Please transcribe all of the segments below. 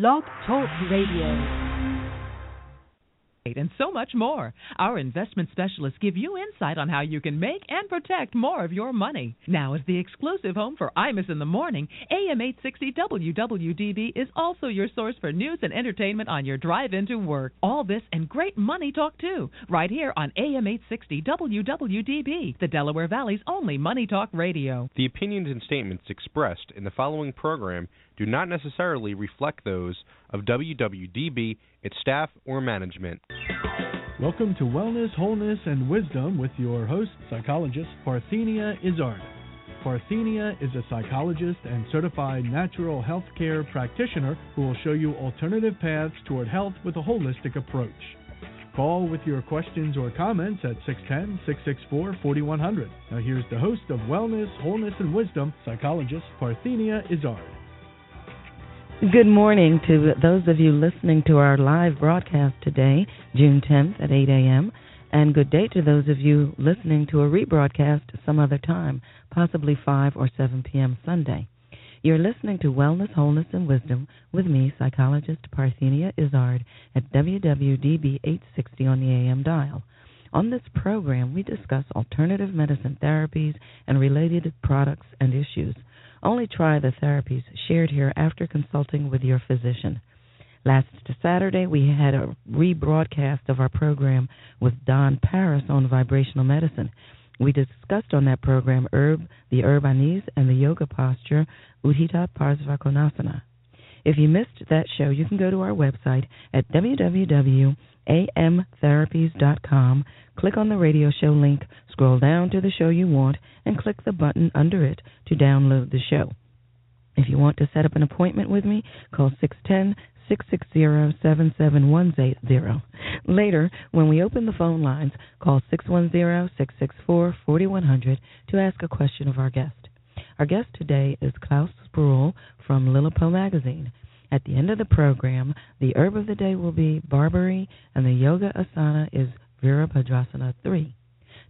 Blog Talk Radio and so much more. Our investment specialists give you insight on how you can make and protect more of your money. Now, as the exclusive home for Imus in the morning, AM 860 WWDB is also your source for news and entertainment on your drive into work. All this and great money talk too, right here on AM 860 WWDB, the Delaware Valley's only money talk radio. The opinions and statements expressed in the following program do not necessarily reflect those of WWDB, its staff, or management. Welcome to Wellness, Wholeness, and Wisdom with your host, psychologist Parthenia Izzard. Parthenia is a psychologist and certified natural health care practitioner who will show you alternative paths toward health with a holistic approach. Call with your questions or comments at 610 664 4100. Now, here's the host of Wellness, Wholeness, and Wisdom, psychologist Parthenia Izzard. Good morning to those of you listening to our live broadcast today, June 10th at 8 a.m., and good day to those of you listening to a rebroadcast some other time, possibly 5 or 7 p.m. Sunday. You're listening to Wellness, Wholeness, and Wisdom with me, psychologist Parthenia Izzard, at WWDB 860 on the AM dial. On this program, we discuss alternative medicine therapies and related products and issues. Only try the therapies shared here after consulting with your physician. Last Saturday, we had a rebroadcast of our program with Don Paris on vibrational medicine. We discussed on that program herb, the herb anise, and the yoga posture Utthita Parsvakonasana. If you missed that show, you can go to our website at www.amtherapies.com, click on the radio show link, scroll down to the show you want, and click the button under it to download the show. If you want to set up an appointment with me, call 610 660 7710. Later, when we open the phone lines, call 610 664 4100 to ask a question of our guest. Our guest today is Claus Sproll from LILIPOH Magazine. At the end of the program, the herb of the day will be barberry, and the yoga asana is Virabhadrasana 3.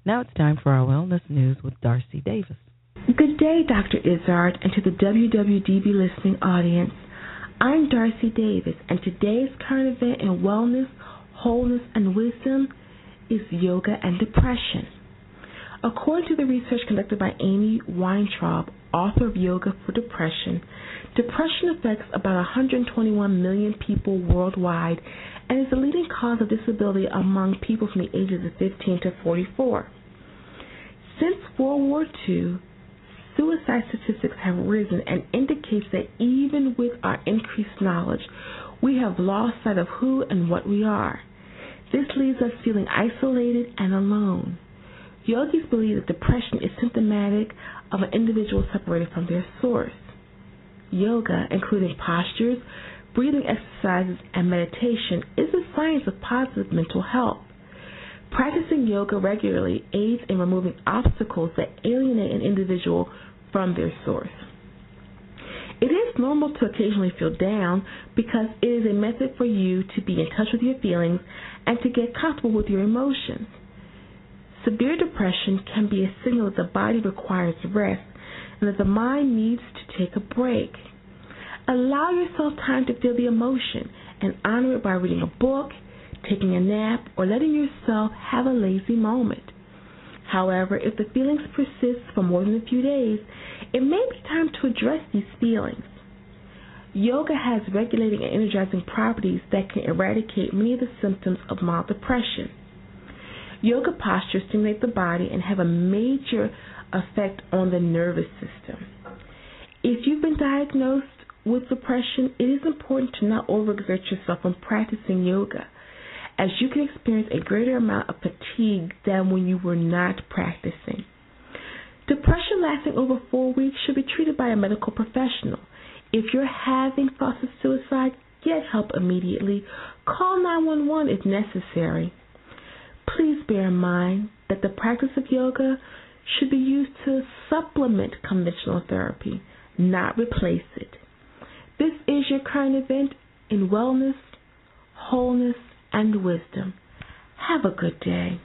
Now it's time for our wellness news with Darcy Davis. Good day, Dr. Izzard, and to the WWDB listening audience. I'm Darcy Davis, and today's current event in wellness, wholeness, and wisdom is yoga and depression. According to the research conducted by Amy Weintraub, author of Yoga for Depression, depression affects about 121 million people worldwide and is the leading cause of disability among people from the ages of 15 to 44. Since World War II, suicide statistics have risen and indicates that even with our increased knowledge, we have lost sight of who and what we are. This leaves us feeling isolated and alone. Yogis believe that depression is symptomatic of an individual separated from their source. Yoga, including postures, breathing exercises, and meditation, is a science of positive mental health. Practicing yoga regularly aids in removing obstacles that alienate an individual from their source. It is normal to occasionally feel down because it is a method for you to be in touch with your feelings and to get comfortable with your emotions. Severe depression can be a signal that the body requires rest and that the mind needs to take a break. Allow yourself time to feel the emotion and honor it by reading a book, taking a nap, or letting yourself have a lazy moment. However, if the feelings persist for more than a few days, it may be time to address these feelings. Yoga has regulating and energizing properties that can eradicate many of the symptoms of mild depression. Yoga postures stimulate the body and have a major effect on the nervous system. If you've been diagnosed with depression, it is important to not overexert yourself when practicing yoga, as you can experience a greater amount of fatigue than when you were not practicing. Depression lasting over four weeks should be treated by a medical professional. If you're having thoughts of suicide, get help immediately. Call 911 if necessary. Please bear in mind that the practice of yoga should be used to supplement conventional therapy, not replace it. This is your current event in wellness, wholeness, and wisdom. Have a good day.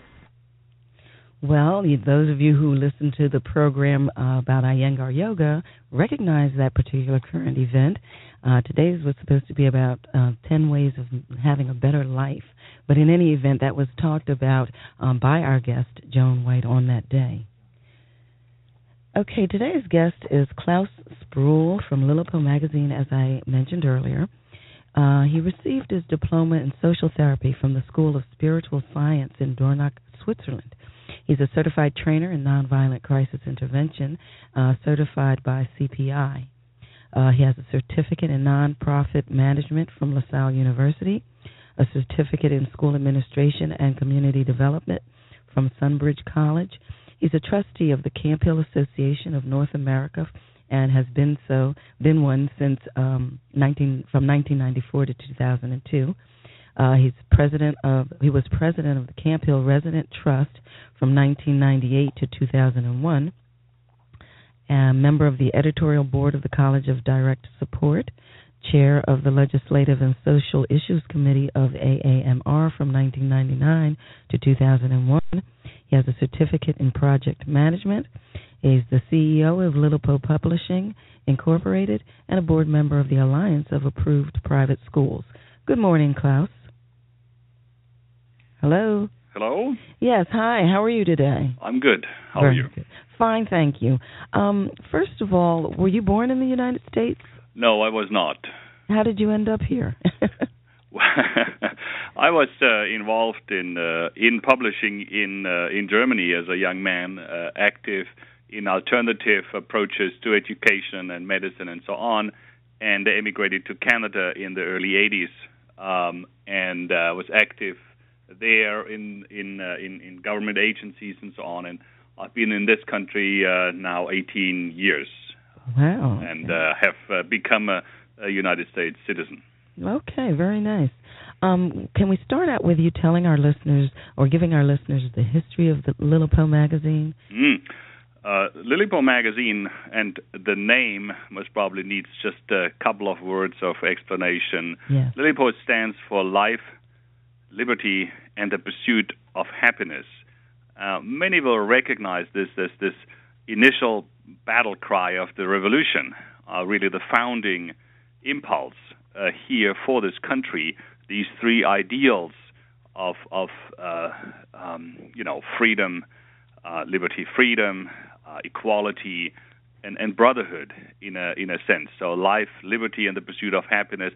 Well, those of you who listen to the program uh, about Iyengar Yoga recognize that particular current event. Uh, today's was supposed to be about uh, 10 ways of having a better life. But in any event, that was talked about um, by our guest, Joan White, on that day. Okay, today's guest is Claus Sproll from LILIPOH Magazine, as I mentioned earlier. Uh, he received his diploma in social therapy from the School of Spiritual Science in Dornach, Switzerland. He's a certified trainer in nonviolent crisis intervention, uh, certified by CPI. Uh, he has a certificate in nonprofit management from LaSalle University, a certificate in school administration and community development from Sunbridge College. He's a trustee of the Camphill Association of North America and has been so been one since um, 19 from 1994 to 2002. Uh, he's president of he was president of the Camphill Resident Trust from 1998 to 2001. And member of the editorial board of the College of Direct Support, chair of the Legislative and Social Issues Committee of AAMR from 1999 to 2001. He has a certificate in project management. He's the CEO of LILIPOH Publishing Incorporated and a board member of the Alliance of Approved Private Schools. Good morning, Claus. Hello. Hello. Yes. Hi. How are you today? I'm good. How Very are you? Good. Fine, thank you. Um, first of all, were you born in the United States? No, I was not. How did you end up here? I was uh, involved in uh, in publishing in uh, in Germany as a young man, uh, active in alternative approaches to education and medicine and so on, and they emigrated to Canada in the early 80s, um, and uh, was active there in in, uh, in in government agencies and so on. And I've been in this country uh, now 18 years. Wow. And uh, have uh, become a, a, United States citizen. Okay, very nice. Um, can we start out with you telling our listeners or giving our listeners the history of the LILIPOH magazine? Mm. Uh, magazine and the name most probably needs just a couple of words of explanation. LILIPOH stands for life, liberty, and the pursuit of happiness. Uh, many will recognize this as this initial battle cry of the revolution, uh, really the founding impulse uh, here for this country. These three ideals of of uh, um, you know freedom, uh, liberty, freedom, equality, and, and brotherhood in a in a sense. So life, liberty, and the pursuit of happiness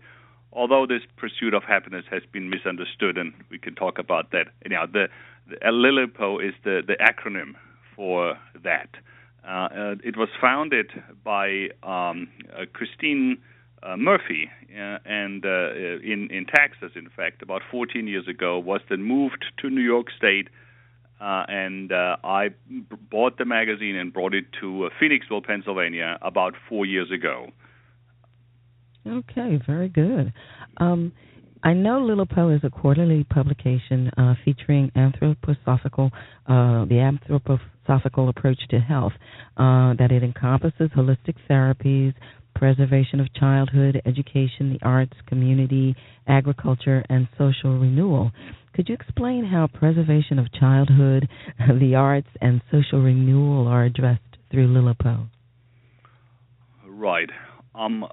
although this pursuit of happiness has been misunderstood, and we can talk about that. Anyhow, the, the LILIPOH is the, the acronym for that. Uh, uh, it was founded by um, uh, Christine uh, Murphy, uh, and uh, in in Texas, in fact, about 14 years ago, was then moved to New York State. And I b- bought the magazine and brought it to Phoenixville, Pennsylvania, about four years ago. Okay, very good. Um, I know LILIPOH is a quarterly publication uh, featuring anthroposophical, uh, the anthroposophical approach to health, uh, that it encompasses holistic therapies, preservation of childhood, education, the arts, community, agriculture, and social renewal. Could you explain how preservation of childhood, the arts, and social renewal are addressed through LILIPOH? Right. Um,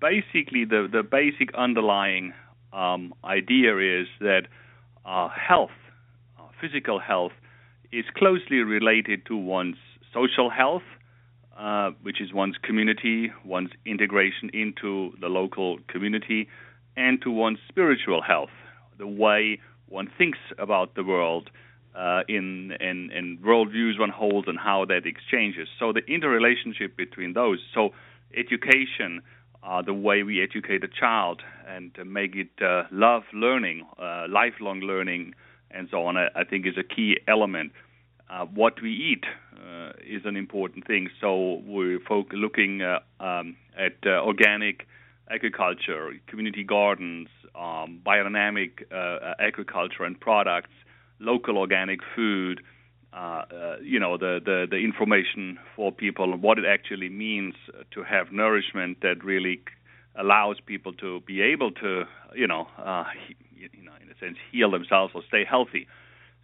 basically the the basic underlying um, idea is that uh, health, uh, physical health, is closely related to one's social health, uh, which is one's community, one's integration into the local community, and to one's spiritual health, the way one thinks about the world. Uh, in, in in worldviews one holds and how that exchanges. So the interrelationship between those. So education, uh, the way we educate a child and make it uh, love learning, uh, lifelong learning, and so on, I, I, think is a key element. Uh, what we eat uh, is an important thing. So we're folk- looking um, at organic agriculture, community gardens, um, biodynamic agriculture and products, local organic food. Uh, uh, you know the, the the information for people what it actually means to have nourishment that really allows people to be able to you know uh, you know in a sense heal themselves or stay healthy.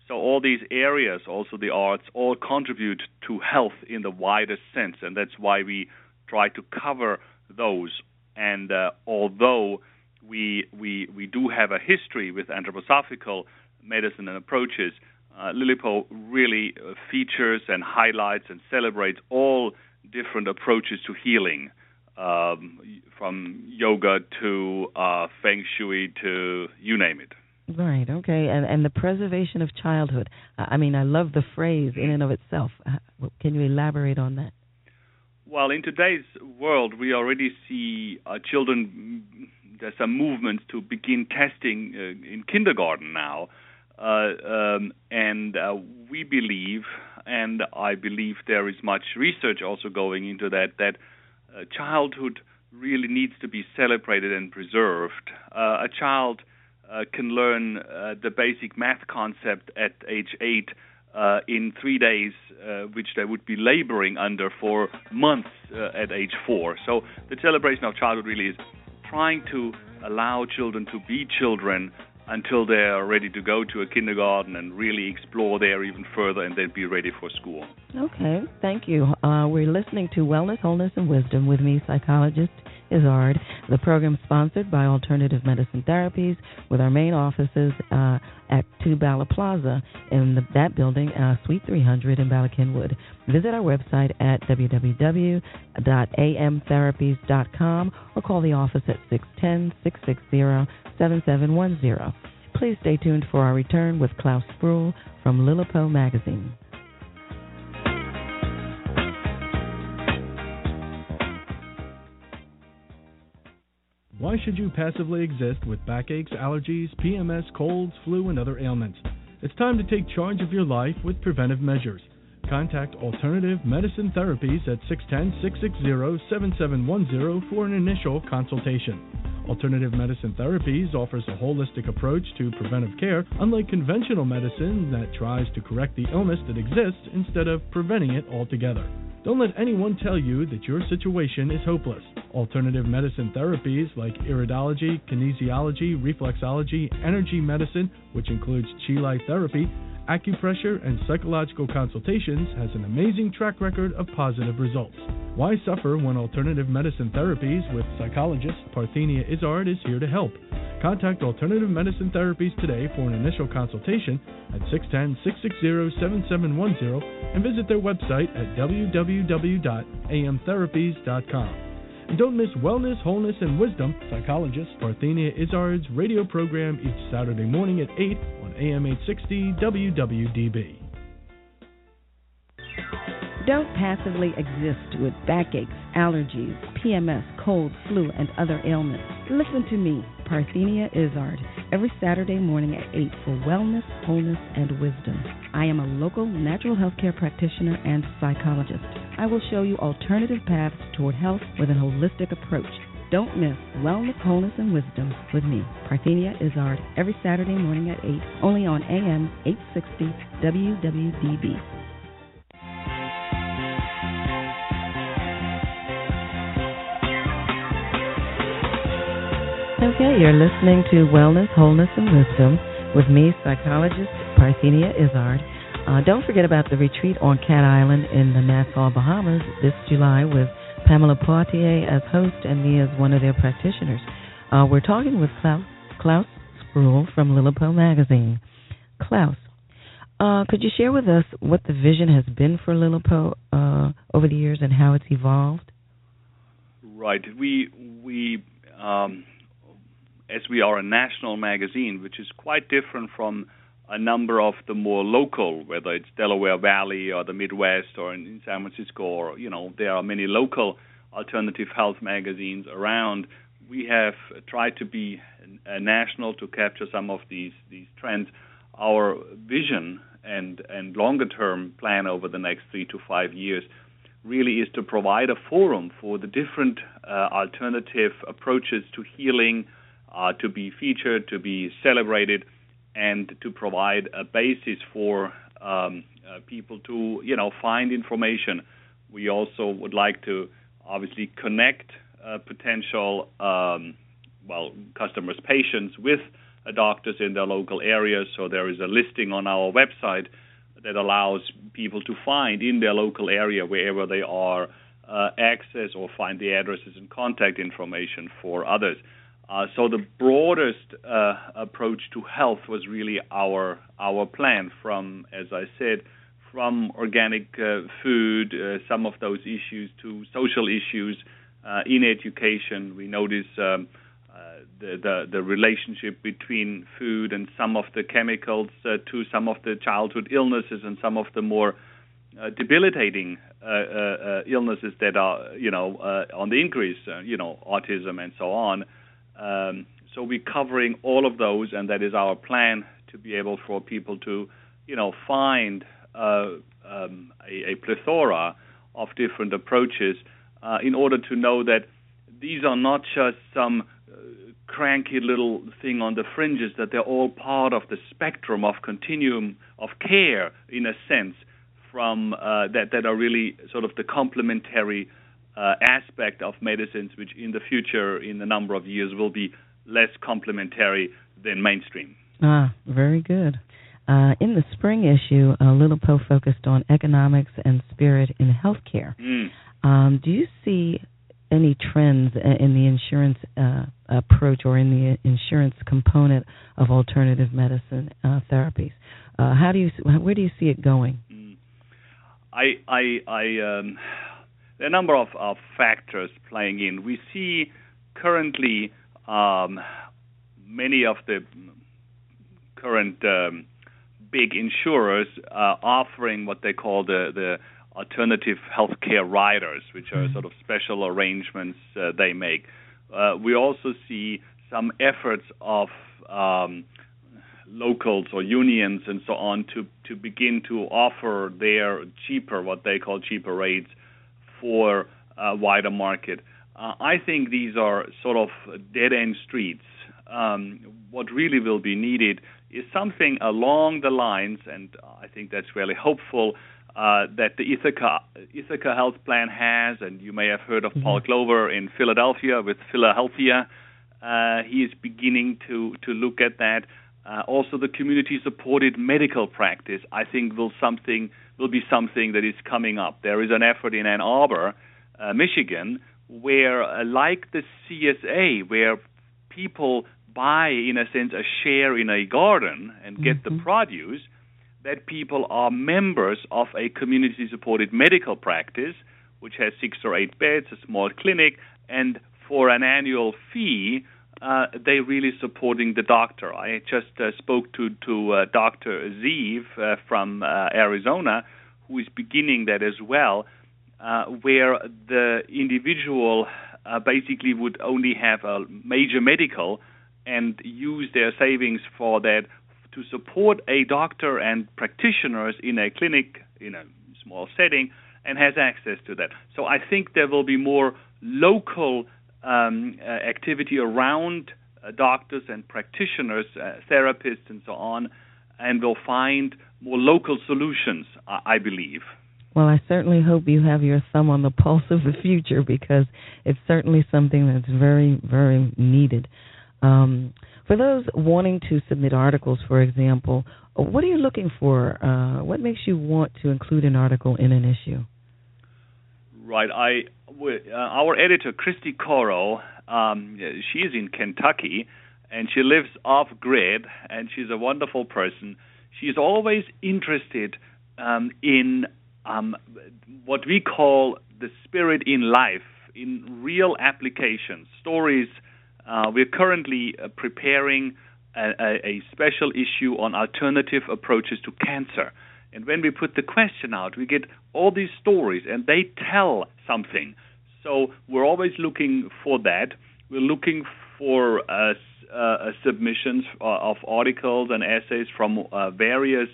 So all these areas, also the arts, all contribute to health in the widest sense, and that's why we try to cover those and uh, although we we we do have a history with anthroposophical medicine and approaches, uh, LILIPOH really uh, features and highlights and celebrates all different approaches to healing, um, from yoga to uh, feng shui to you name it. Right. Okay. And and the preservation of childhood. I mean, I love the phrase in and of itself. Uh, can you elaborate on that? Well, in today's world, we already see uh, children. There's some movements to begin testing uh, in kindergarten now, uh, um, and uh, we believe, and I believe there is much research also going into that, that uh, childhood really needs to be celebrated and preserved. Uh, a child can learn the basic math concept at age eight uh, in three days, uh, which they would be laboring under for months uh, at age four. So the celebration of childhood really is trying to allow children to be children until they are ready to go to a kindergarten and really explore there even further and then be ready for school. Okay, thank you. Uh, we're listening to Wellness, Wholeness, and Wisdom with me, psychologist Izzard. The program is sponsored by Alternative Medicine Therapies with our main offices uh, at 2 Bala Plaza in the, that building, uh, Suite 300 in Bala Cynwyd. Visit our website at www.amtherapies.com or call the office at 610 660 7710. Please stay tuned for our return with Claus Sproll from LILIPOH Magazine. Why should you passively exist with backaches, allergies, PMS, colds, flu, and other ailments? It's time to take charge of your life with preventive measures. Contact Alternative Medicine Therapies at 610 660 7710 for an initial consultation. Alternative Medicine Therapies offers a holistic approach to preventive care, unlike conventional medicine that tries to correct the illness that exists instead of preventing it altogether. Don't let anyone tell you that your situation is hopeless. Alternative medicine therapies like iridology, kinesiology, reflexology, energy medicine, which includes chi therapy, acupressure, and psychological consultations has an amazing track record of positive results. Why suffer when alternative medicine therapies with psychologist Parthenia Izzard is here to help? Contact Alternative Medicine Therapies today for an initial consultation at 610 660 7710 and visit their website at www.amtherapies.com. Don't miss Wellness, Wholeness, and Wisdom, psychologist Parthenia Izzard's radio program each Saturday morning at 8 on AM 860 WWDB. Don't passively exist with backaches, allergies, PMS, cold, flu, and other ailments. Listen to me, Parthenia Izzard, every Saturday morning at 8 for wellness, wholeness, and wisdom. I am a local natural health care practitioner and psychologist. I will show you alternative paths toward health with an holistic approach. Don't miss Wellness, Wholeness, and Wisdom with me, Parthenia Izzard, every Saturday morning at 8, only on AM 860 WWDB. Okay, you're listening to Wellness, Wholeness, and Wisdom with me, psychologist Parthenia Izzard. Uh, don't forget about the retreat on Cat Island in the Nassau, Bahamas this July with Pamela Poitier as host and me as one of their practitioners. Uh, we're talking with Claus, Claus Sproll from LILIPOH Magazine. Claus, uh, could you share with us what the vision has been for LILIPOH uh, over the years and how it's evolved? Right. We we um, as we are a national magazine, which is quite different from a number of the more local, whether it's Delaware Valley or the Midwest or in San Francisco, or you know, there are many local alternative health magazines around. We have tried to be national to capture some of these these trends. Our vision and and longer term plan over the next three to five years really is to provide a forum for the different uh, alternative approaches to healing uh, to be featured, to be celebrated, and to provide a basis for um, uh, people to, you know, find information. We also would like to obviously connect uh, potential, um, well, customers, patients with uh, doctors in their local areas. So there is a listing on our website that allows people to find in their local area, wherever they are, uh, access or find the addresses and contact information for others. Uh, so the broadest uh, approach to health was really our our plan. From, as I said, from organic uh, food, uh, some of those issues to social issues uh, in education. We notice um, uh, the, the, the relationship between food and some of the chemicals to some of the childhood illnesses and some of the more debilitating illnesses that are you know on the increase. you know, autism and so on. Um, so we're covering all of those, and that is our plan to be able for people to, you know, find uh, um, a, a, plethora of different approaches uh, in order to know that these are not just some uh, cranky little thing on the fringes, that they're all part of the spectrum of continuum of care, in a sense, from uh, that that are really sort of the complementary uh, aspect of medicines, which in the future, in a number of years, will be less complementary than mainstream. Ah, very good. Uh, in the spring issue, uh, LILIPOH focused on economics and spirit in healthcare. Mm. Um, do you see any trends in the insurance uh, approach or in the insurance component of alternative medicine uh, therapies? Uh, how do you where do you see it going? Mm. I I I um, a number of, of factors playing in. We see currently um, many of the current um, big insurers uh, offering what they call the, the alternative healthcare riders, which are mm-hmm. sort of special arrangements uh, they make. Uh, we also see some efforts of um, locals or unions and so on to to begin to offer their cheaper, what they call cheaper rates for a wider market. Uh, I think these are sort of dead end streets. Um, what really will be needed is something along the lines, and I think that's really hopeful, uh, that the Ithaca, Ithaca Health Plan has, and you may have heard of mm-hmm. Paul Glover in Philadelphia with Philadelphia. Uh, he is beginning to, to look at that. Uh, also, the community-supported medical practice, I think, will something will be something that is coming up. There is an effort in Ann Arbor, uh, Michigan, where, uh, like the CSA, where people buy, in a sense, a share in a garden and get mm-hmm. the produce, that people are members of a community-supported medical practice, which has six or eight beds, a small clinic, and for an annual fee, uh, they really supporting the doctor. I just uh, spoke to to uh, Dr. Zeev uh, from uh, Arizona, who is beginning that as well, uh, where the individual basically would only have a major medical and use their savings for that to support a doctor and practitioners in a clinic in a small setting and has access to that. So I think there will be more local um, uh, activity around uh, doctors and practitioners, uh, therapists, and so on, and we'll find more local solutions, I believe. Well, I certainly hope you have your thumb on the pulse of the future because it's certainly something that's very, very needed. Um, for those wanting to submit articles, for example, what are you looking for? Uh, what makes you want to include an article in an issue? Right. I uh, our editor Christy Korrow, um, she is in Kentucky, and she lives off grid, and she's a wonderful person. She's always interested um, in um, what we call the spirit in life, in real applications, stories. Uh, we're currently uh, preparing a, a, a special issue on alternative approaches to cancer. And when we put the question out, we get all these stories, and they tell something. So we're always looking for that. We're looking for uh, uh, submissions of articles and essays from uh, various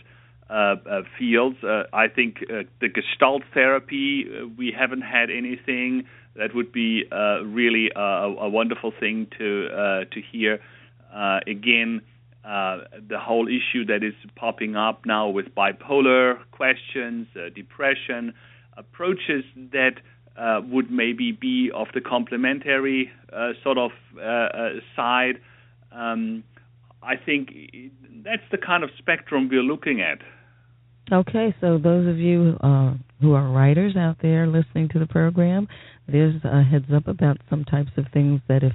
uh, uh, fields. Uh, I think the Gestalt therapy, we haven't had anything. That would be really a, a, wonderful thing to to hear. again, the whole issue that is popping up now with bipolar questions, depression, approaches that uh, would maybe be of the complementary uh, sort of uh, uh side. Um, I think that's the kind of spectrum we're looking at. Okay, so those of you uh, who are writers out there listening to the program, there's a heads up about some types of things that if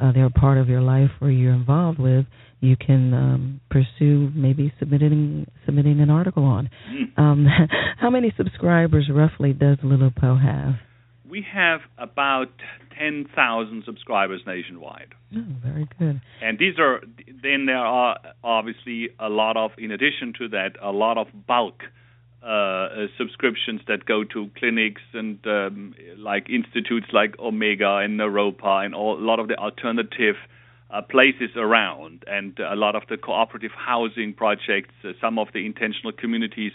uh, they're a part of your life or you're involved with, you can um, pursue maybe submitting submitting an article on. Mm. Um, how many subscribers roughly does LILIPOH have? We have about 10,000 subscribers nationwide. Oh, very good. And these are then there are obviously a lot of in addition to that a lot of bulk uh, uh, subscriptions that go to clinics and um, like institutes like Omega and Naropa and all, a lot of the alternative uh, places around and a lot of the cooperative housing projects, uh, some of the intentional communities.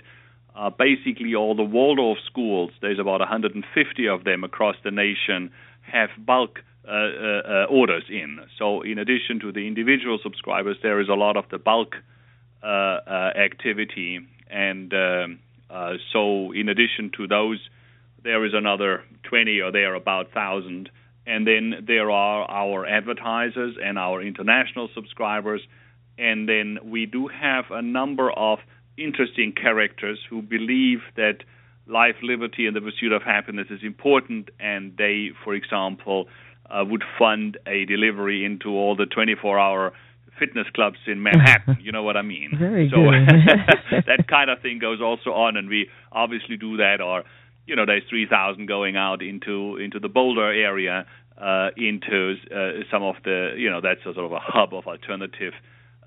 Uh, basically, all the Waldorf schools, there's about 150 of them across the nation, have bulk uh, uh, orders in. So, in addition to the individual subscribers, there is a lot of the bulk activity. And um, so, in addition to those, there is another 20 or there about thousand and then there are our advertisers and our international subscribers. And then we do have a number of interesting characters who believe that life, liberty, and the pursuit of happiness is important, and they, for example, uh, would fund a delivery into all the 24 hour fitness clubs in Manhattan. you know what I mean? Very so good. that kind of thing goes also on, and we obviously do that. Or you know, there's 3,000 going out into into the Boulder area, uh, into uh, some of the, you know, that's a sort of a hub of alternative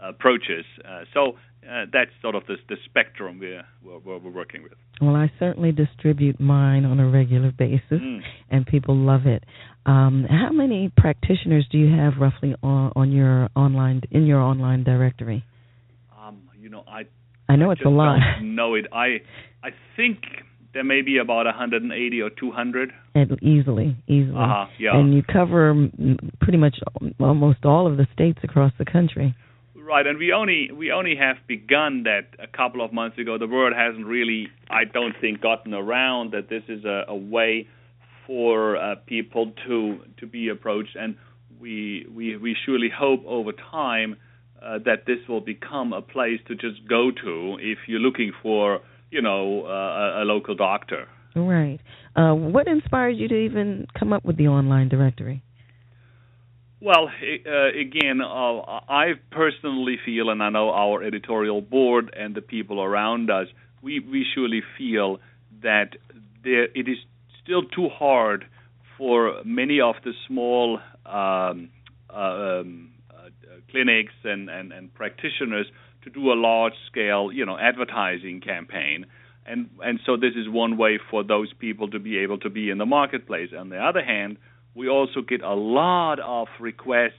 approaches. Uh, so uh, that's sort of the, the spectrum we're, we're, we're working with. Well, I certainly distribute mine on a regular basis, Mm. and people love it. Um, how many practitioners do you have roughly on, on your online in your online directory? Um, you know, I I know it's just a lot. know it. I I think there may be about 180 or 200. And easily, easily. Uh-huh, yeah. And you cover pretty much almost all of the states across the country. Right, and we only we only have begun that a couple of months ago. The word hasn't really, I don't think, gotten around that this is a, a way for uh, people to to be approached, and we we we surely hope over time uh, that this will become a place to just go to if you're looking for you know uh, a, a local doctor. Right. Uh, what inspired you to even come up with the online directory? Well, uh, again, uh, I personally feel, and I know our editorial board and the people around us, we, we surely feel that there, it is still too hard for many of the small um, uh, um, uh, clinics and, and, and practitioners to do a large scale, you know, advertising campaign. And and so this is one way for those people to be able to be in the marketplace. On the other hand, we also get a lot of requests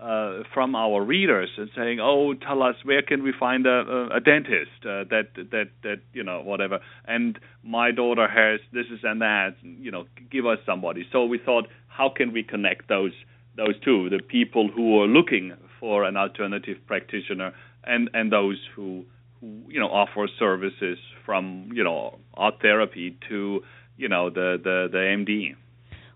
uh, from our readers and saying, "Oh, tell us where can we find a, a, dentist uh, that that that you know whatever." And my daughter has this is and that. You know, give us somebody. So we thought, how can we connect those those two, the people who are looking for an alternative practitioner and and those who who you know offer services from you know art therapy to you know the the the MD.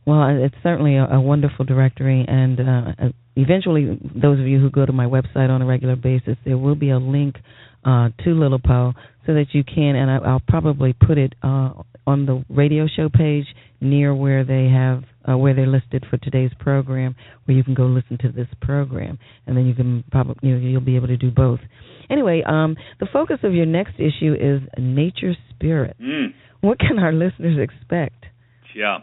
Well, it's certainly a, a wonderful directory, and uh, eventually, those of you who go to my website on a regular basis, there will be a link uh, to LILIPOH so that you can, and I, I'll probably put it uh, on the radio show page near where they have uh, where they're listed for today's program, where you can go listen to this program, and then you can probably you know you'll be able to do both. Anyway, um, the focus of your next issue is nature spirit. Mm. What can our listeners expect? Yeah,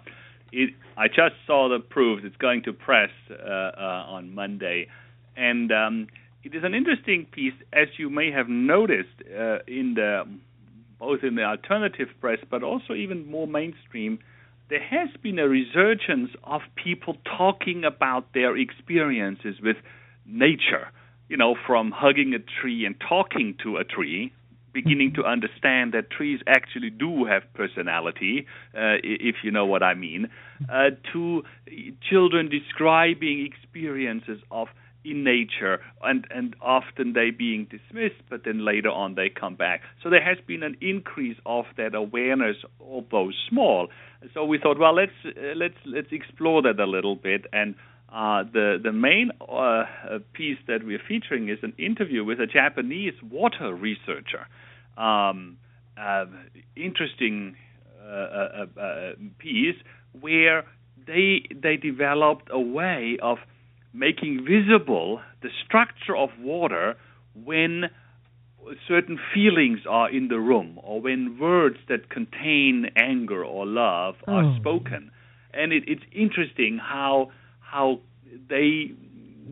it, I just saw the proof. It's going to press uh, uh, on Monday, and um, it is an interesting piece, as you may have noticed uh, in the both in the alternative press, but also even more mainstream. There has been a resurgence of people talking about their experiences with nature. You know, from hugging a tree and talking to a tree, beginning to understand that trees actually do have personality, uh, if you know what I mean, uh, to children describing experiences of in nature and and often they being dismissed but then later on they come back. So there has been an increase of that awareness although small. So we thought well let's uh, let's let's explore that a little bit and uh, the the main uh, piece that we're featuring is an interview with a Japanese water researcher, um, uh, interesting uh, uh, uh, piece where they they developed a way of making visible the structure of water when certain feelings are in the room or when words that contain anger or love are Oh. spoken and it, it's interesting how how they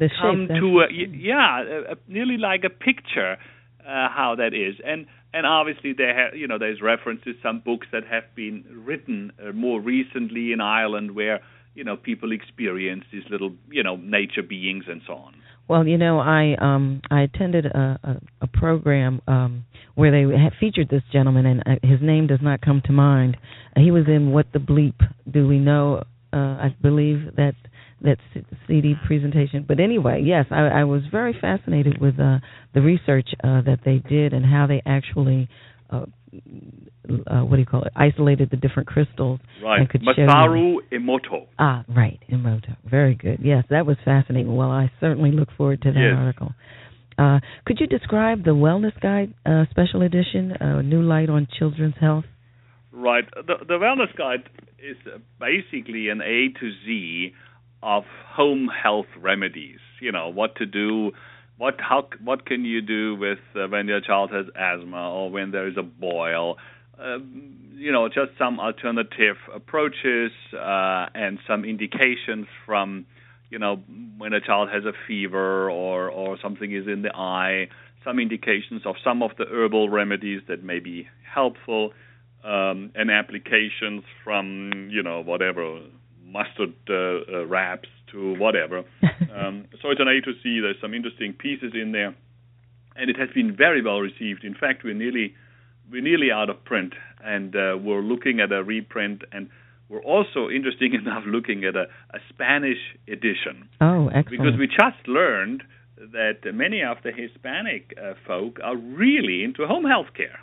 The come shape. to a, yeah a, a, nearly like a picture uh, how that is and and obviously there ha- you know there's reference to some books that have been written uh, more recently in Ireland where you know people experience these little you know nature beings and so on Well, you know, I um I attended a a, a program um where they had featured this gentleman, and uh, his name does not come to mind. He was in What the Bleep Do We Know? Uh, I believe that that CD presentation. But anyway, yes, I, I was very fascinated with uh, the research uh, that they did and how they actually. Uh, uh, what do you call it? Isolated the different crystals right and could show Masaru Emoto Ah, right, Emoto. Very good. Yes, that was fascinating. Well, I certainly look forward to that Yes. article. Uh, could you describe the Wellness Guide uh, Special Edition, uh, New Light on Children's Health? Right. The, the wellness guide is basically an A to Z of home health remedies. You know what to do, what how what can you do with uh, when your child has asthma or when there is a boil. Um, you know, just some alternative approaches uh, and some indications from, you know, when a child has a fever or or something is in the eye. Some indications of some of the herbal remedies that may be helpful um, and applications from you know whatever mustard uh, uh, wraps to whatever. um, so it's an A to C. There's some interesting pieces in there, and it has been very well received. In fact, we're nearly we're nearly out of print, and uh, we're looking at a reprint, and we're also interesting enough looking at a, a Spanish edition Oh, excellent. because we just learned that many of the Hispanic uh, folk are really into home health care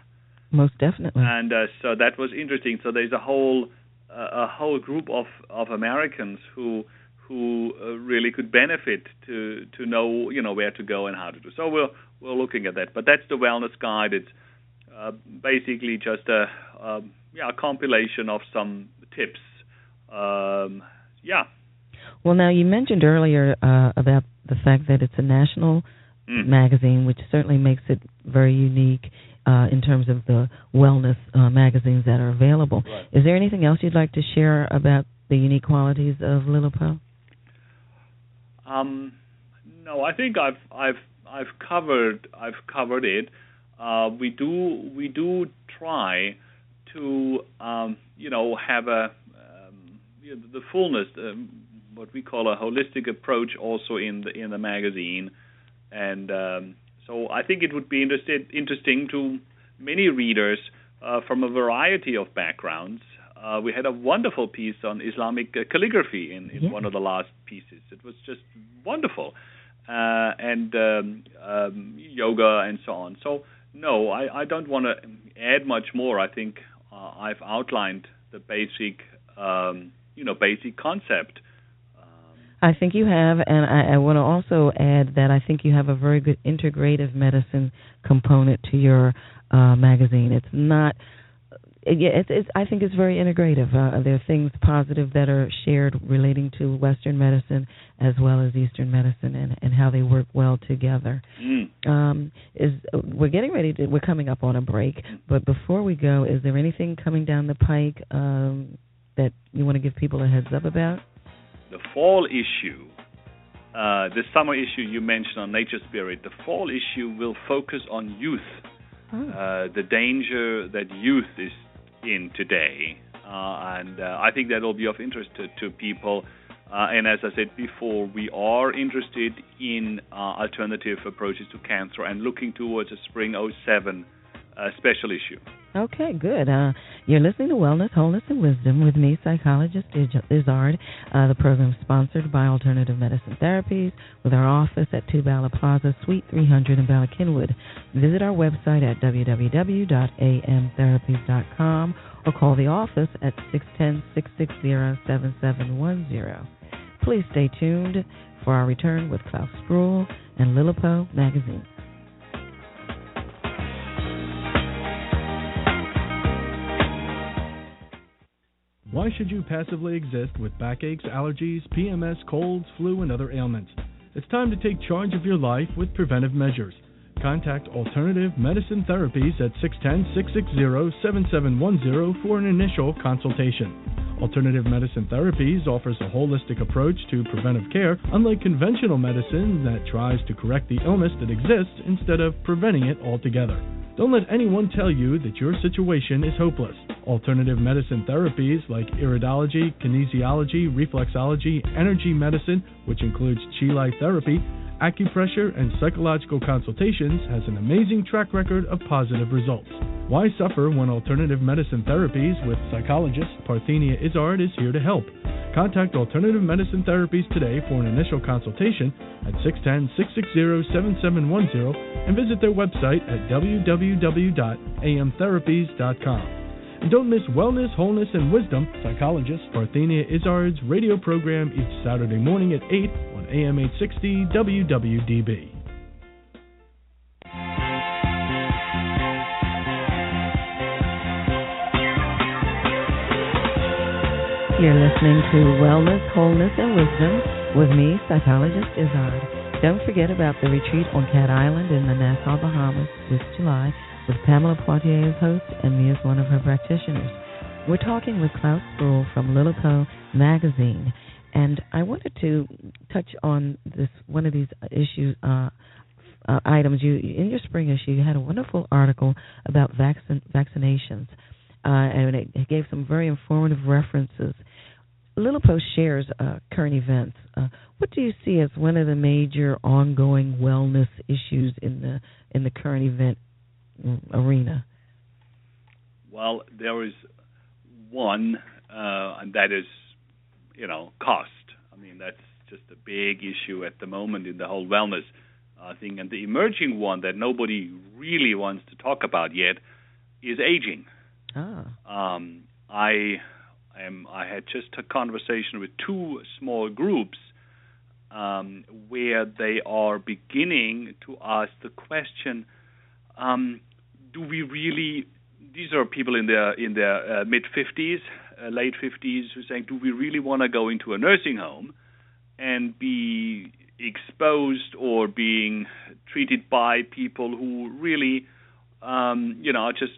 Most definitely. and uh, so that was interesting. So there's a whole a whole group of of Americans who who uh, really could benefit to to know you know where to go and how to do. So we're we're looking at that. But that's the wellness guide. It's uh, basically just a um, yeah a compilation of some tips. Um, yeah. well, now you mentioned earlier uh, about the fact that it's a national Mm. magazine, which certainly makes it very unique uh, in terms of the wellness uh, magazines that are available. Right. Is there anything else you'd like to share about the unique qualities of LILIPOH? Um, no, I think I've I've I've covered I've covered it. Uh, we do we do try to um, you know have a um, you know, the fullness um, what we call a holistic approach also in the in the magazine, and um, so I think it would be interested interesting to many readers uh, from a variety of backgrounds. Uh, we had a wonderful piece on Islamic uh, calligraphy in, in Yeah. one of the last pieces. It was just wonderful, uh, and um, um, yoga and so on. So no, I, I don't want to add much more. I think uh, I've outlined the basic, um, you know, basic concept. I think you have, and I, I want to also add that I think you have a very good integrative medicine component to your uh, magazine. It's not. Yeah, it's, it's. I think it's very integrative. Uh, there are things positive that are shared relating to Western medicine as well as Eastern medicine, and and how they work well together. mm. Um, is we're getting ready to. We're coming up on a break, but before we go, is there anything coming down the pike um, that you want to give people a heads up about? The fall issue, uh, the summer issue you mentioned on Nature Spirit, the fall issue will focus on youth, Oh. uh, the danger that youth is in today, uh, and uh, I think that will be of interest to, to people. Uh, and as I said before, we are interested in uh, alternative approaches to cancer and looking towards a spring 07 uh, special issue. Okay, good. Uh, you're listening to Wellness, Wholeness, and Wisdom with me, psychologist Iz- Izzard. Uh, the program sponsored by Alternative Medicine Therapies with our office at Two Bala Plaza, Suite 300 in Bala Cynwyd. Visit our website at www.amtherapies.com or call the office at 610-660-7710. Please stay tuned for our return with Claus Sproll and LILIPOH Magazine. Why should you passively exist with backaches, allergies, PMS, colds, flu, and other ailments? It's time to take charge of your life with preventive measures. Contact Alternative Medicine Therapies at 610 660 7710 for an initial consultation. Alternative Medicine Therapies offers a holistic approach to preventive care, unlike conventional medicine that tries to correct the illness that exists instead of preventing it altogether. Don't let anyone tell you that your situation is hopeless. Alternative medicine therapies like iridology, kinesiology, reflexology, energy medicine, which includes Chi therapy, acupressure, and psychological consultations, has an amazing track record of positive results. Why suffer when alternative medicine therapies with psychologist Parthenia Izzard is here to help? Contact Alternative Medicine Therapies today for an initial consultation at 610 660 7710 and visit their website at www.amtherapies.com. Don't miss Wellness, Wholeness, and Wisdom, psychologist Parthenia Izzard's radio program each Saturday morning at 8 on AM 860 WWDB. You're listening to Wellness, Wholeness, and Wisdom with me, psychologist Izzard. Don't forget about the retreat on Cat Island in the Nassau, Bahamas this July with Pamela Poitier as host and me as one of her practitioners. We're talking with Claus Sproll from LILIPOH magazine, and I wanted to touch on this one of these issues uh, uh, items. You in your spring issue, you had a wonderful article about vaccin- vaccinations, uh, and it, gave some very informative references. LILIPOH shares uh, current events. Uh, what do you see as one of the major ongoing wellness issues in the in the current event arena? Well, there is one, uh, and that is, you know, cost. I mean, that's just a big issue at the moment in the whole wellness uh, thing. And the emerging one that nobody really wants to talk about yet is aging. Ah. Um, I am. I had just a conversation with two small groups um, where they are beginning to ask the question. Um, do we really? These are people in their in their uh, mid 50s, uh, late 50s, who are saying, do we really want to go into a nursing home and be exposed or being treated by people who really, um, you know, are just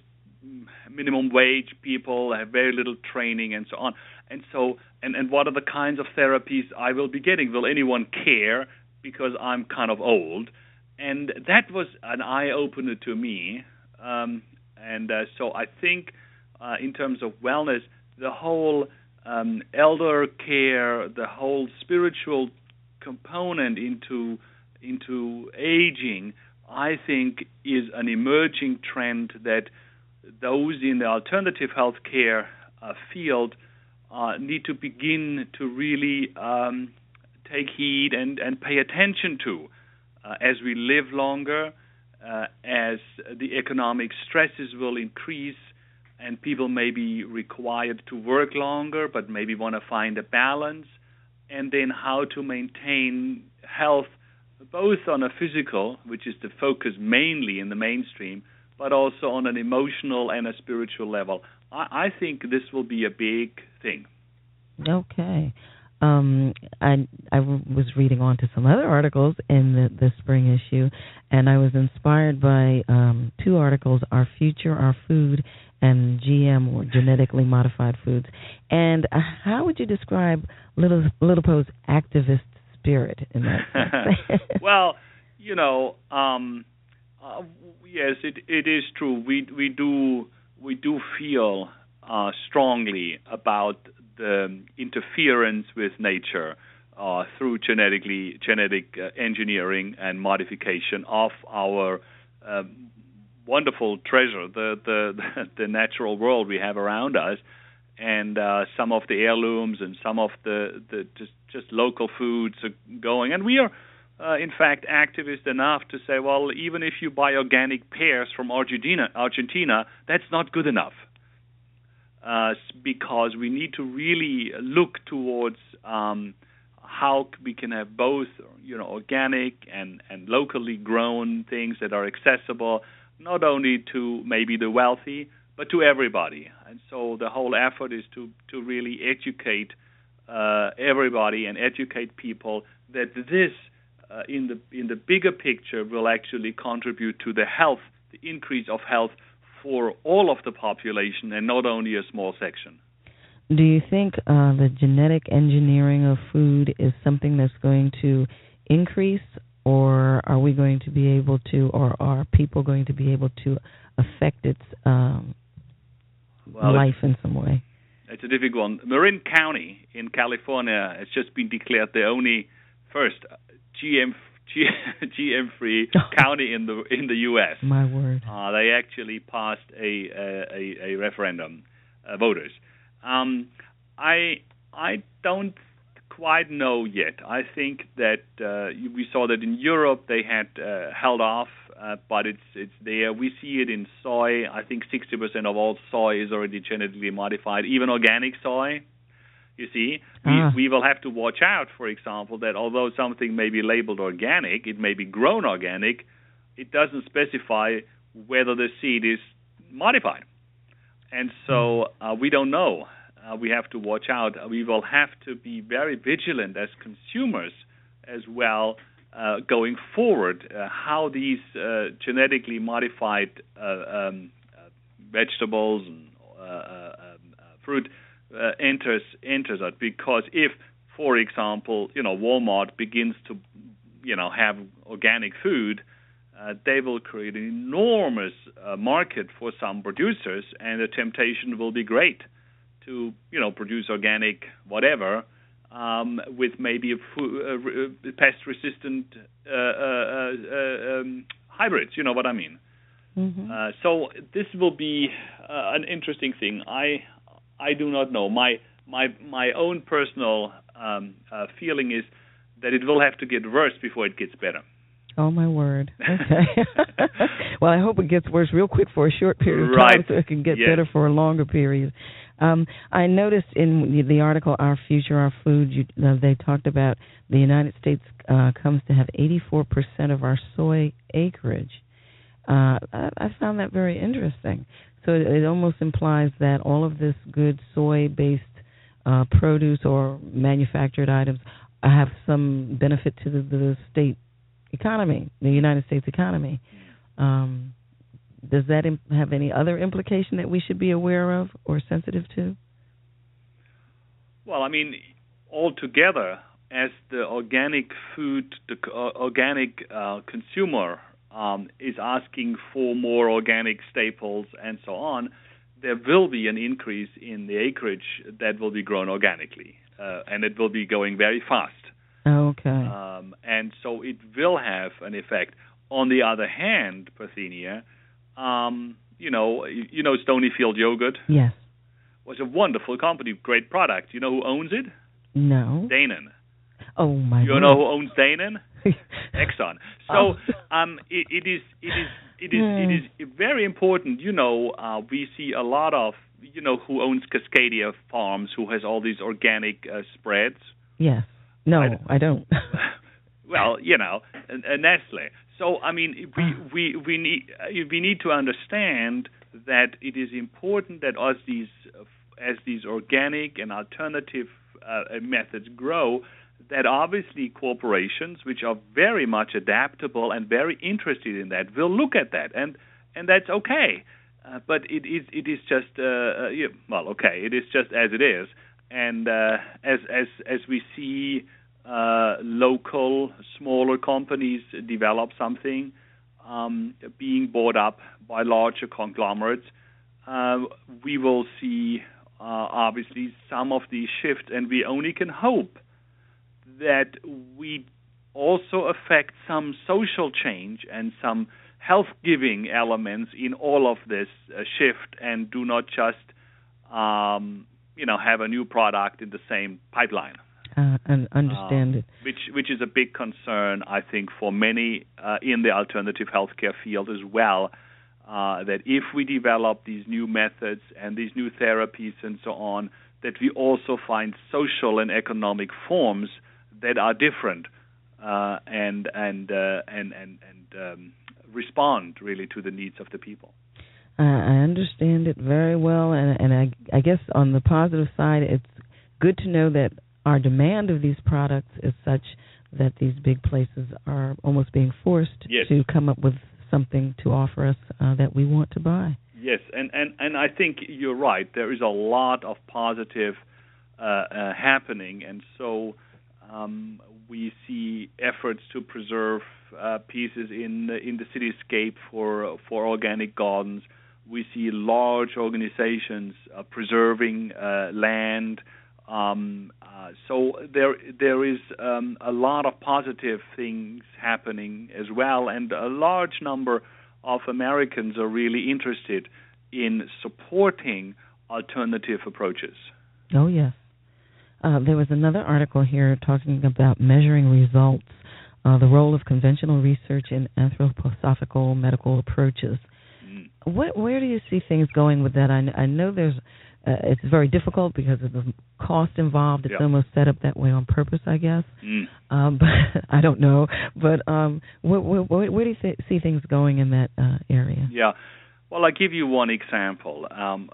minimum wage people, have very little training, and so on. And so, and and what are the kinds of therapies I will be getting? Will anyone care because I'm kind of old? And that was an eye opener to me. Um, and uh, so I think, uh, in terms of wellness, the whole um, elder care, the whole spiritual component into into aging, I think, is an emerging trend that those in the alternative healthcare uh, field uh, need to begin to really um, take heed and, and pay attention to uh, as we live longer, uh, as the economic stresses will increase, and people may be required to work longer, but maybe want to find a balance, and then how to maintain health both on a physical, which is the focus mainly in the mainstream, but also on an emotional and a spiritual level. I, I think this will be a big thing. Okay. Um, I I was reading on to some other articles in the, the spring issue, and I was inspired by um, two articles: "Our Future, Our Food," and GM or genetically modified foods. And uh, how would you describe Little LILIPOH's activist spirit in that? well, you know, um, uh, yes, it it is true. We we do we do feel uh, strongly about the interference with nature uh, through genetically genetic uh, engineering and modification of our um, wonderful treasure, the, the the natural world we have around us, and uh, some of the heirlooms and some of the, the just just local foods are going, and we are. Uh, in fact, activist enough to say, well, even if you buy organic pears from Argentina, Argentina, that's not good enough uh, because we need to really look towards um, how we can have both, you know, organic and and locally grown things that are accessible not only to maybe the wealthy but to everybody. And so the whole effort is to to really educate uh, everybody and educate people that this, uh, in the in the bigger picture, will actually contribute to the health, the increase of health for all of the population and not only a small section. Do you think uh, the genetic engineering of food is something that's going to increase, or are we going to be able to, or are people going to be able to affect its um, well, life in some way? It's a difficult one. Marin County in California has just been declared the only first GM GM free county in the in the U.S. My word! Uh, they actually passed a a, a referendum, uh, voters. Um, I I don't quite know yet. I think that uh, we saw that in Europe they had uh, held off, uh, but it's it's there. We see it in soy. I think 60% of all soy is already genetically modified, even organic soy. You see, we, ah. we will have to watch out, for example, that although something may be labeled organic, it may be grown organic, it doesn't specify whether the seed is modified. And so uh, we don't know. Uh, we have to watch out. We will have to be very vigilant as consumers as well uh, going forward uh, how these uh, genetically modified uh, um, vegetables and um, fruit enters enters it because if for example you know Walmart begins to you know have organic food uh, they will create an enormous uh, market for some producers, and the temptation will be great to you know produce organic whatever um, with maybe a fu- uh, pest resistant uh, uh, uh, um, hybrids. You know what I mean? Mm-hmm. so this will be an interesting thing. I I do not know. My my my own personal um, uh, feeling is that it will have to get worse before it gets better. Oh my word. Okay. well, I hope it gets worse real quick for a short period of right. time so it can get yes. better for a longer period. Um, I noticed in the article "Our Future, Our Food," you, uh, they talked about the United States uh, comes to have 84% of our soy acreage. Uh, I, I found that very interesting. So it, it almost implies that all of this good soy-based uh, produce or manufactured items have some benefit to the, the state economy, the United States economy. Um, does that Im- have any other implication that we should be aware of or sensitive to? Well, I mean, altogether, as the organic food, the uh, organic uh, consumer um, is asking for more organic staples and so on, there will be an increase in the acreage that will be grown organically, uh, and it will be going very fast. Okay. Um, and so it will have an effect. On the other hand, Parthenia, um, you know, you know Stonyfield Yogurt. Yes. Was a wonderful company, great product. You know who owns it? No. Dannon. Oh my. You know who owns Dannon? Exxon. So oh. um, it, it is it is it is it is very important. You know, uh, we see a lot of you know who owns Cascadia Farms, who has all these organic uh, spreads. Yes. No, I, I don't. well, you know, uh, Nestle. So I mean, we we we need uh, we need to understand that it is important that as these as these organic and alternative uh, methods grow, that obviously corporations, which are very much adaptable and very interested in that, will look at that, and and that's okay. Uh, but it is it is just uh, uh, yeah, well okay, it is just as it is, and uh, as as as we see uh, local smaller companies develop something um, being bought up by larger conglomerates, uh, we will see obviously some of these shifts, and we only can hope that we also affect some social change and some health giving elements in all of this uh, shift and do not just um, you know have a new product in the same pipeline uh, and understand um, it. Which which is a big concern, I think, for many uh, in the alternative healthcare field as well. Uh, that if we develop these new methods and these new therapies and so on, that we also find social and economic forms that are different uh, and and uh, and and and um, respond really to the needs of the people. I, understand it very well, and and I I guess on the positive side, it's good to know that our demand of these products is such that these big places are almost being forced Yes. to come up with something to offer us uh, that we want to buy. Yes, and, and, and I think you're right. There is a lot of positive uh, uh, happening, and so um, we see efforts to preserve uh, pieces in the, in the cityscape for for organic gardens. We see large organizations uh, preserving uh, land. Um, uh, so there there is um, a lot of positive things happening as well, and a large number of Americans are really interested in supporting alternative approaches. Oh yes. Uh, there was another article here talking about measuring results, uh, the role of conventional research in anthroposophical medical approaches. Mm. What, where do you see things going with that? I, I know there's uh, it's very difficult because of the cost involved. It's Yeah. almost set up that way on purpose, I guess. Mm. Um, but I don't know. But um, where, where, where, do you see things going in that uh, area? Yeah. Well, I'll give you one example. Um,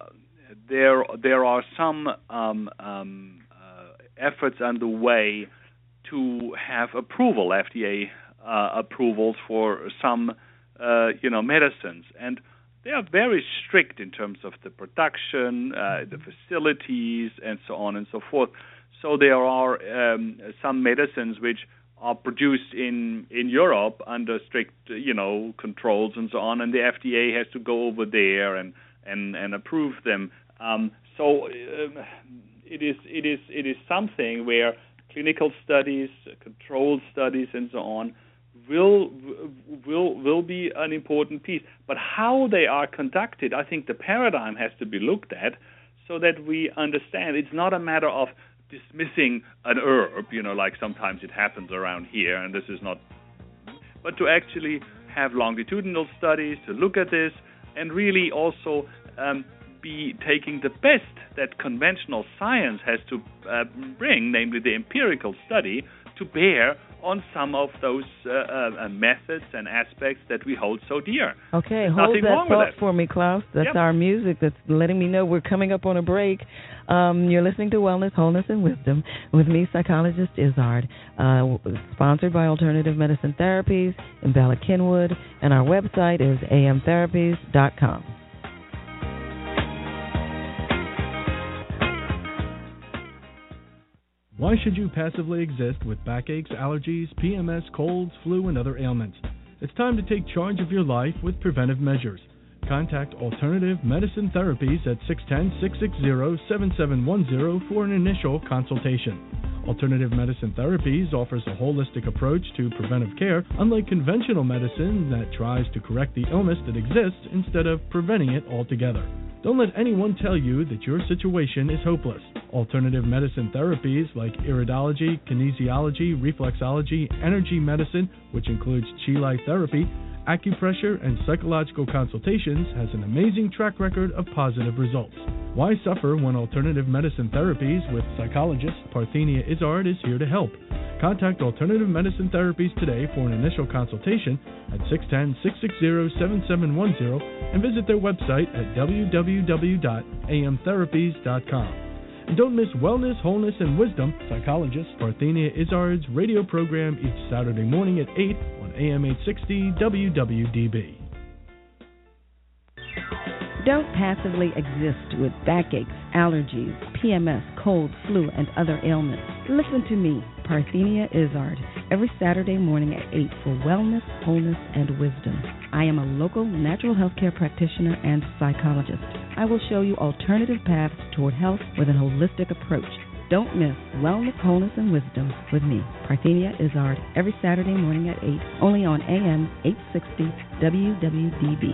there, there are some um, um, efforts underway to have approval, FDA uh, approvals for some, uh, you know, medicines, and they are very strict in terms of the production, uh, the facilities, and so on and so forth. So there are um, some medicines which are produced in in Europe under strict you know controls and so on, and the FDA has to go over there and and and approve them. Um, so um, it is it is it is something where clinical studies, controlled studies, and so on will will will be an important piece. But how they are conducted, I think the paradigm has to be looked at so that we understand it's not a matter of dismissing an herb, you know, like sometimes it happens around here, and this is not, but to actually have longitudinal studies to look at this and really also um, be taking the best that conventional science has to uh, bring, namely the empirical study, to bear on some of those uh, uh, methods and aspects that we hold so dear. Okay, There's hold that thought that. for me, Claus. That's Yep. our music that's letting me know we're coming up on a break. Um, you're listening to Wellness, Wholeness, and Wisdom with me, psychologist Izzard, uh, sponsored by Alternative Medicine Therapies in Bala Cynwyd, and our website is amtherapies.com. Why should you passively exist with backaches, allergies, PMS, colds, flu, and other ailments? It's time to take charge of your life with preventive measures. Contact Alternative Medicine Therapies at 610 660 7710 for an initial consultation. Alternative Medicine Therapies offers a holistic approach to preventive care, unlike conventional medicine that tries to correct the illness that exists instead of preventing it altogether. Don't let anyone tell you that your situation is hopeless. Alternative medicine therapies like iridology, kinesiology, reflexology, energy medicine, which includes chi therapy, acupressure, and psychological consultations, has an amazing track record of positive results. Why suffer when alternative medicine therapies with psychologist Parthenia Izzard is here to help? Contact Alternative Medicine Therapies today for an initial consultation at 610 660 7710 and visit their website at www.amtherapies.com. Don't miss Wellness, Wholeness, and Wisdom, psychologist Parthenia Izzard's radio program each Saturday morning at 8 on AM 860 WWDB. Don't passively exist with backaches, allergies, PMS, cold, flu, and other ailments. Listen to me, Parthenia Izzard, every Saturday morning at 8 for wellness, wholeness, and wisdom. I am a local natural health care practitioner and psychologist. I will show you alternative paths toward health with an holistic approach. Don't miss Wellness, Wholeness, and Wisdom with me, Parthenia Izzard, every Saturday morning at 8, only on AM 860 WWDB.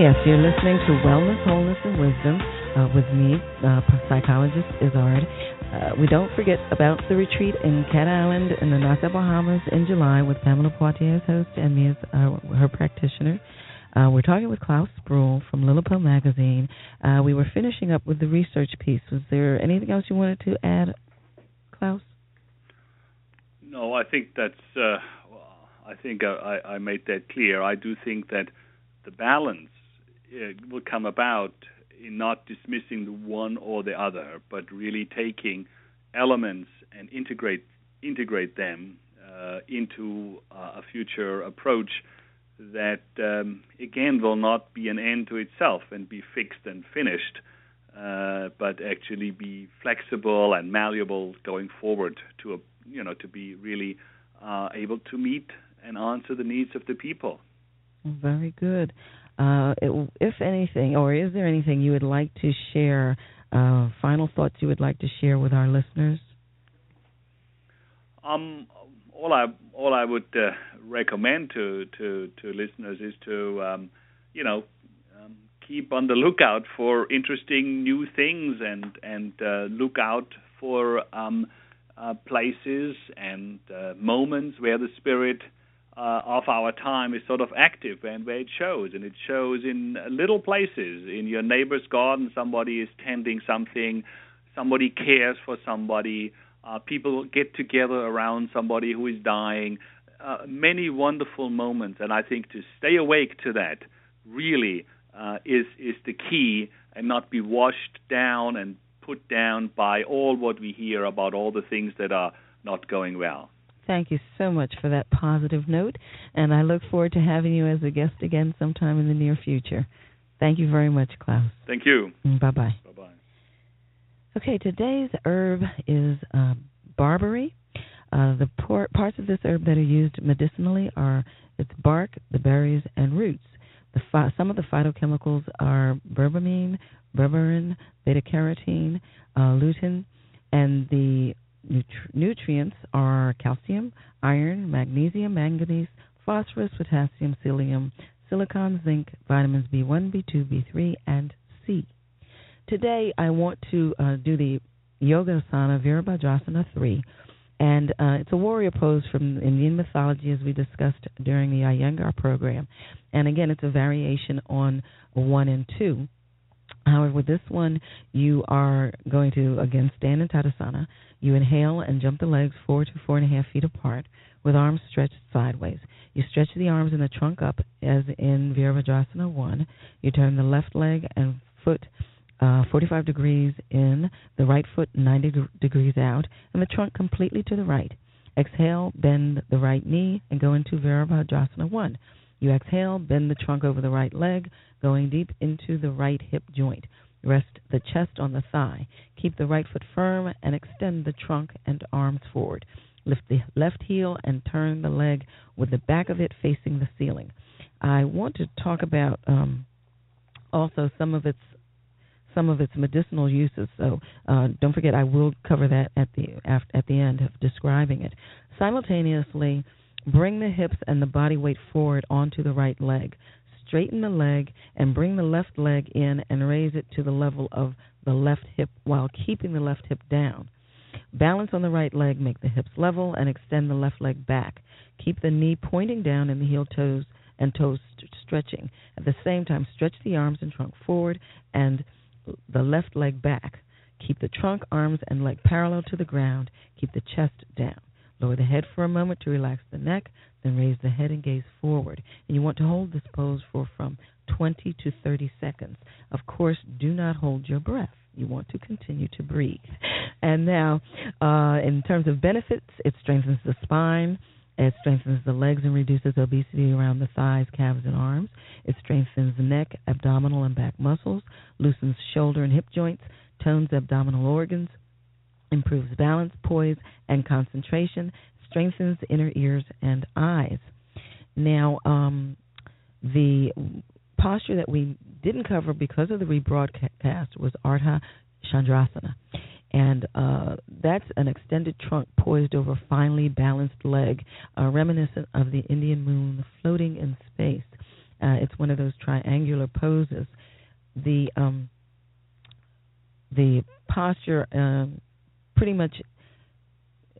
Yes, you're listening to Wellness, Wholeness, and Wisdom uh, with me, uh, psychologist Izzard. Uh, we don't forget about the retreat in Cat Island in the Nassau Bahamas in July with Pamela Poitier as host and me as uh, her practitioner. Uh, we're talking with Claus Sproll from LILIPOH Magazine. Uh, we were finishing up with the research piece. Was there anything else you wanted to add, Claus? No, I think that's. Uh, I think I, I made that clear. I do think that the balance uh, will come about in not dismissing the one or the other, but really taking elements and integrate integrate them uh, into uh, a future approach that um, again will not be an end to itself and be fixed and finished, uh, but actually be flexible and malleable going forward to a you know to be really uh, able to meet and answer the needs of the people. Very good. Uh, it, if anything, or is there anything you would like to share? Uh, final thoughts you would like to share with our listeners? Um, all I all I would uh, recommend to, to to listeners is to um, you know um, keep on the lookout for interesting new things and and uh, look out for um, uh, places and uh, moments where the spirit uh, of our time is sort of active and where it shows. And it shows in little places. In your neighbor's garden, somebody is tending something, somebody cares for somebody, uh, people get together around somebody who is dying. Uh, many wonderful moments, and I think to stay awake to that really uh, is is the key, and not be washed down and put down by all what we hear about all the things that are not going well. Thank you so much for that positive note, and I look forward to having you as a guest again sometime in the near future. Thank you very much, Claus. Thank you. Bye bye. Bye bye. Okay, today's herb is uh, barberry. Uh, the por- parts of this herb that are used medicinally are its bark, the berries, and roots. Some of the phytochemicals are berberine, berberin, beta carotene, uh, lutein, and the Nutri- nutrients are calcium, iron, magnesium, manganese, phosphorus, potassium, selenium, silicon, zinc, vitamins B1, B2, B3, and C. Today, I want to uh, do the Yoga Asana Virabhadrasana 3. And uh, it's a warrior pose from Indian mythology, as we discussed during the Iyengar program. And again, it's a variation on 1 and 2. However, with this one, you are going to, again, stand in Tadasana. You inhale and jump the legs four to four and a half feet apart with arms stretched sideways. You stretch the arms and the trunk up as in Virabhadrasana 1. You turn the left leg and foot uh, 45 degrees in, the right foot 90 de- degrees out, and the trunk completely to the right. Exhale, bend the right knee, and go into Virabhadrasana 1. You exhale, bend the trunk over the right leg, going deep into the right hip joint. Rest the chest on the thigh. Keep the right foot firm and extend the trunk and arms forward. Lift the left heel and turn the leg with the back of it facing the ceiling. I want to talk about um, also some of its some of its medicinal uses. So uh, don't forget, I will cover that at the at the end of describing it. Simultaneously, bring the hips and the body weight forward onto the right leg. Straighten the leg and bring the left leg in and raise it to the level of the left hip while keeping the left hip down. Balance on the right leg, make the hips level, and extend the left leg back. Keep the knee pointing down and the heel toes and toes st- stretching. At the same time, stretch the arms and trunk forward and the left leg back. Keep the trunk, arms, and leg parallel to the ground. Keep the chest down. Lower the head for a moment to relax the neck, then raise the head and gaze forward. And you want to hold this pose for from 20 to 30 seconds. Of course, do not hold your breath. You want to continue to breathe. And now, uh, in terms of benefits, it strengthens the spine. It strengthens the legs and reduces obesity around the thighs, calves, and arms. It strengthens the neck, abdominal, and back muscles, loosens shoulder and hip joints, tones abdominal organs, improves balance, poise, and concentration, strengthens the inner ears and eyes. Now, um, the posture that we didn't cover because of the rebroadcast was Ardha Chandrasana. And uh, that's an extended trunk poised over a finely balanced leg, uh, reminiscent of the Indian moon floating in space. Uh, it's one of those triangular poses. The um, the posture um, pretty much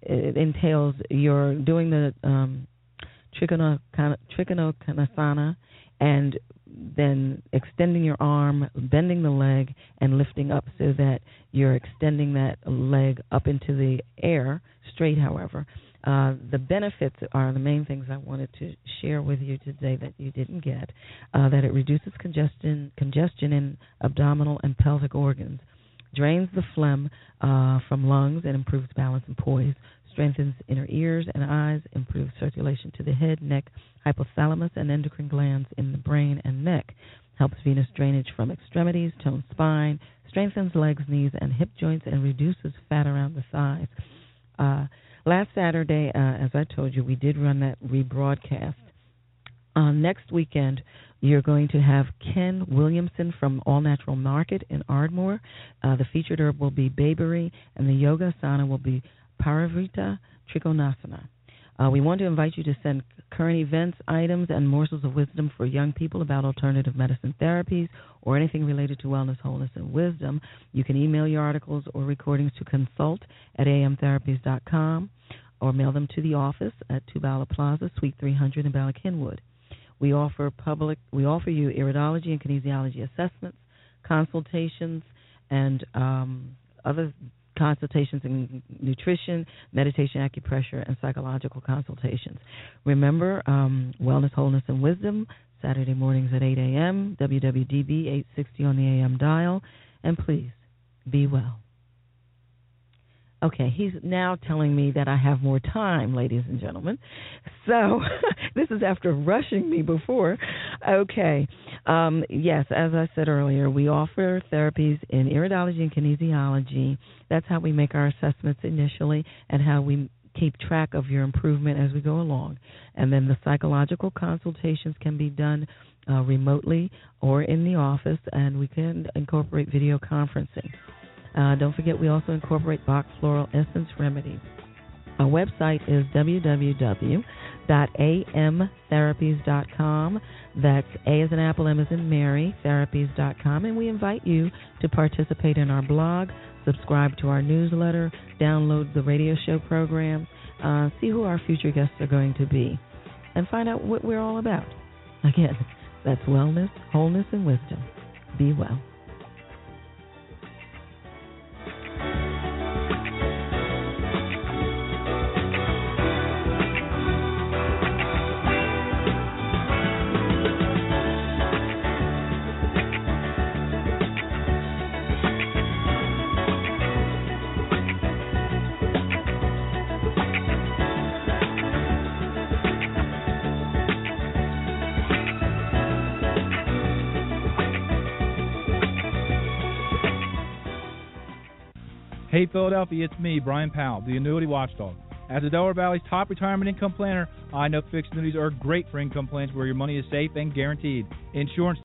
it entails you're doing the um, trikonasana and then extending your arm, bending the leg, and lifting up so that you're extending that leg up into the air, straight, however, Uh, the benefits are the main things I wanted to share with you today that you didn't get. Uh, that it reduces congestion, congestion in abdominal and pelvic organs, drains the phlegm uh, from lungs, and improves balance and poise. Strengthens inner ears and eyes, improves circulation to the head, neck, hypothalamus, and endocrine glands in the brain and neck. Helps venous drainage from extremities, tones spine, strengthens legs, knees, and hip joints, and reduces fat around the thighs. Uh, last Saturday, uh, as I told you, we did run that rebroadcast. Uh, next weekend, you're going to have Ken Williamson from All Natural Market in Ardmore. Uh, the featured herb will be bayberry, and the yoga asana will be Parivrtta Trikonasana. Uh, we want to invite you to send current events, items, and morsels of wisdom for young people about alternative medicine therapies or anything related to wellness, wholeness, and wisdom. You can email your articles or recordings to consult at amtherapies.com or mail them to the office at Two Bala Plaza, Suite 300 in Bala Cynwyd. We offer public. We offer you iridology and kinesiology assessments, consultations, and um, other consultations in nutrition, meditation, acupressure, and psychological consultations. Remember, um, Wellness, Wholeness, and Wisdom, Saturday mornings at 8 a.m., WWDB 860 on the AM dial, and please be well. Okay, he's now telling me that I have more time, ladies and gentlemen. So, this is after rushing me before. Okay, um, yes, as I said earlier, we offer therapies in iridology and kinesiology. That's how we make our assessments initially and how we keep track of your improvement as we go along. And then the psychological consultations can be done uh, remotely or in the office, and we can incorporate video conferencing. Uh, don't forget, we also incorporate Bach Floral Essence Remedies. Our website is www.amtherapies.com. That's A as in Apple, M as in Mary, therapies.com. And we invite you to participate in our blog, subscribe to our newsletter, download the radio show program, uh, see who our future guests are going to be, and find out what we're all about. Again, that's wellness, wholeness, and wisdom. Be well. Philadelphia, it's me, Brian Powell, the Annuity Watchdog. As the Delaware Valley's top retirement income planner, I know fixed annuities are great for income plans where your money is safe and guaranteed. Insurance